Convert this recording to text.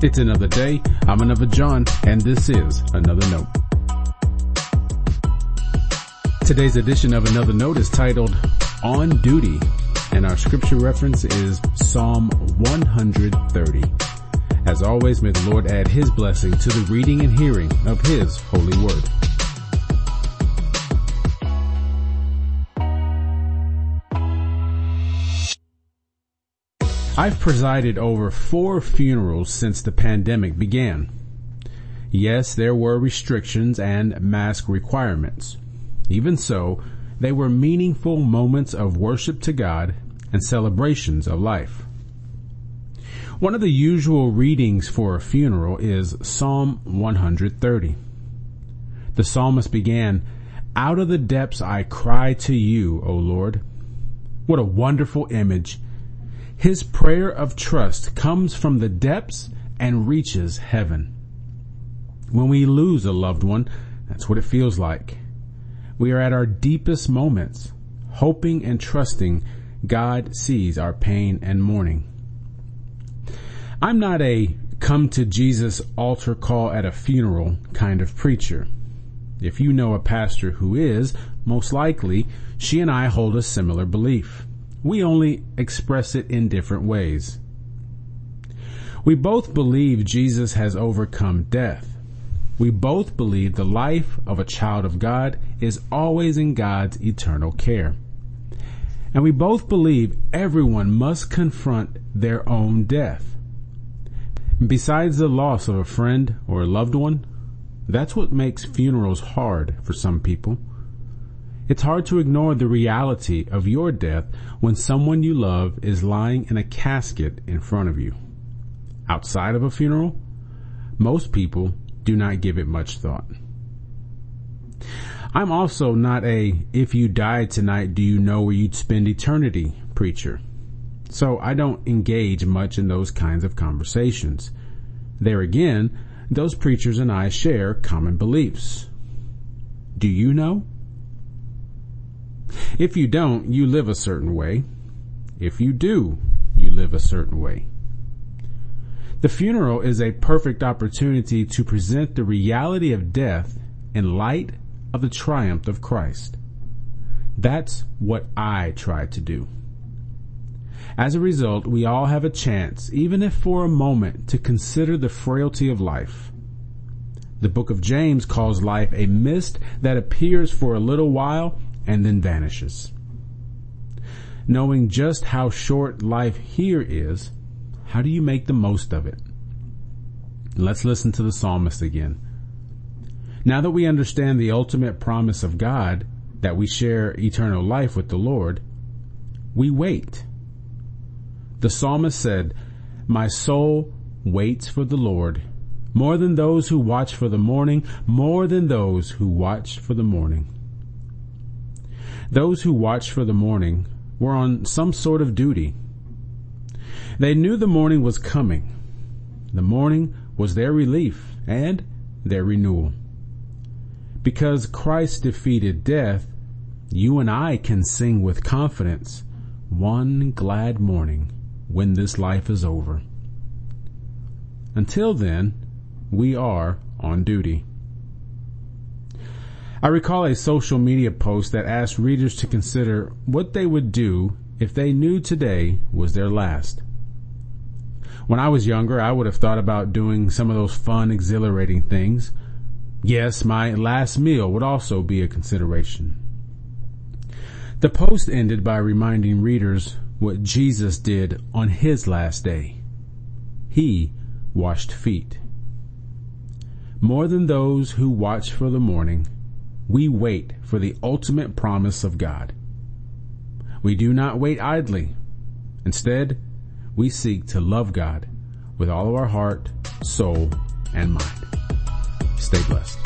It's another day. I'm another John, and this is Another Note. Today's edition of Another Note is titled On Duty, and our scripture reference is Psalm 130. As always, may the Lord add His blessing to the reading and hearing of His holy word. I've presided over four funerals since the pandemic began. Yes, there were restrictions and mask requirements. Even so, they were meaningful moments of worship to God and celebrations of life. One of the usual readings for a funeral is Psalm 130. The psalmist began, Out of the depths I cry to you, O Lord. What a wonderful image his prayer of trust comes from the depths and reaches heaven. When we lose a loved one, that's what it feels like. We are at our deepest moments, hoping and trusting God sees our pain and mourning. I'm not a come to Jesus altar call at a funeral kind of preacher. If you know a pastor who is, most likely, she and I hold a similar belief. We only express it in different ways. We both believe Jesus has overcome death. We both believe the life of a child of God is always in God's eternal care. And we both believe everyone must confront their own death. Besides the loss of a friend or a loved one, that's what makes funerals hard for some people. It's hard to ignore the reality of your death when someone you love is lying in a casket in front of you. Outside of a funeral, most people do not give it much thought. I'm also not a, if you died tonight, do you know where you'd spend eternity preacher. So I don't engage much in those kinds of conversations. There again, those preachers and I share common beliefs. Do you know? If you don't, you live a certain way. If you do, you live a certain way. The funeral is a perfect opportunity to present the reality of death in light of the triumph of Christ. That's what I try to do. As a result, we all have a chance, even if for a moment, to consider the frailty of life. The book of James calls life a mist that appears for a little while and then vanishes. Knowing just how short life here is, how do you make the most of it? Let's listen to the psalmist again. Now that we understand the ultimate promise of God that we share eternal life with the Lord, we wait. The psalmist said, My soul waits for the Lord more than those who watch for the morning, more than those who watch for the morning. Those who watched for the morning were on some sort of duty. They knew the morning was coming. The morning was their relief and their renewal. Because Christ defeated death, you and I can sing with confidence, one glad morning when this life is over. Until then, we are on duty. I recall a social media post that asked readers to consider what they would do if they knew today was their last. When I was younger, I would have thought about doing some of those fun, exhilarating things. Yes, my last meal would also be a consideration. The post ended by reminding readers what Jesus did on his last day. He washed feet. More than those who watch for the morning, we wait for the ultimate promise of God. We do not wait idly. Instead, we seek to love God with all of our heart, soul, and mind. Stay blessed.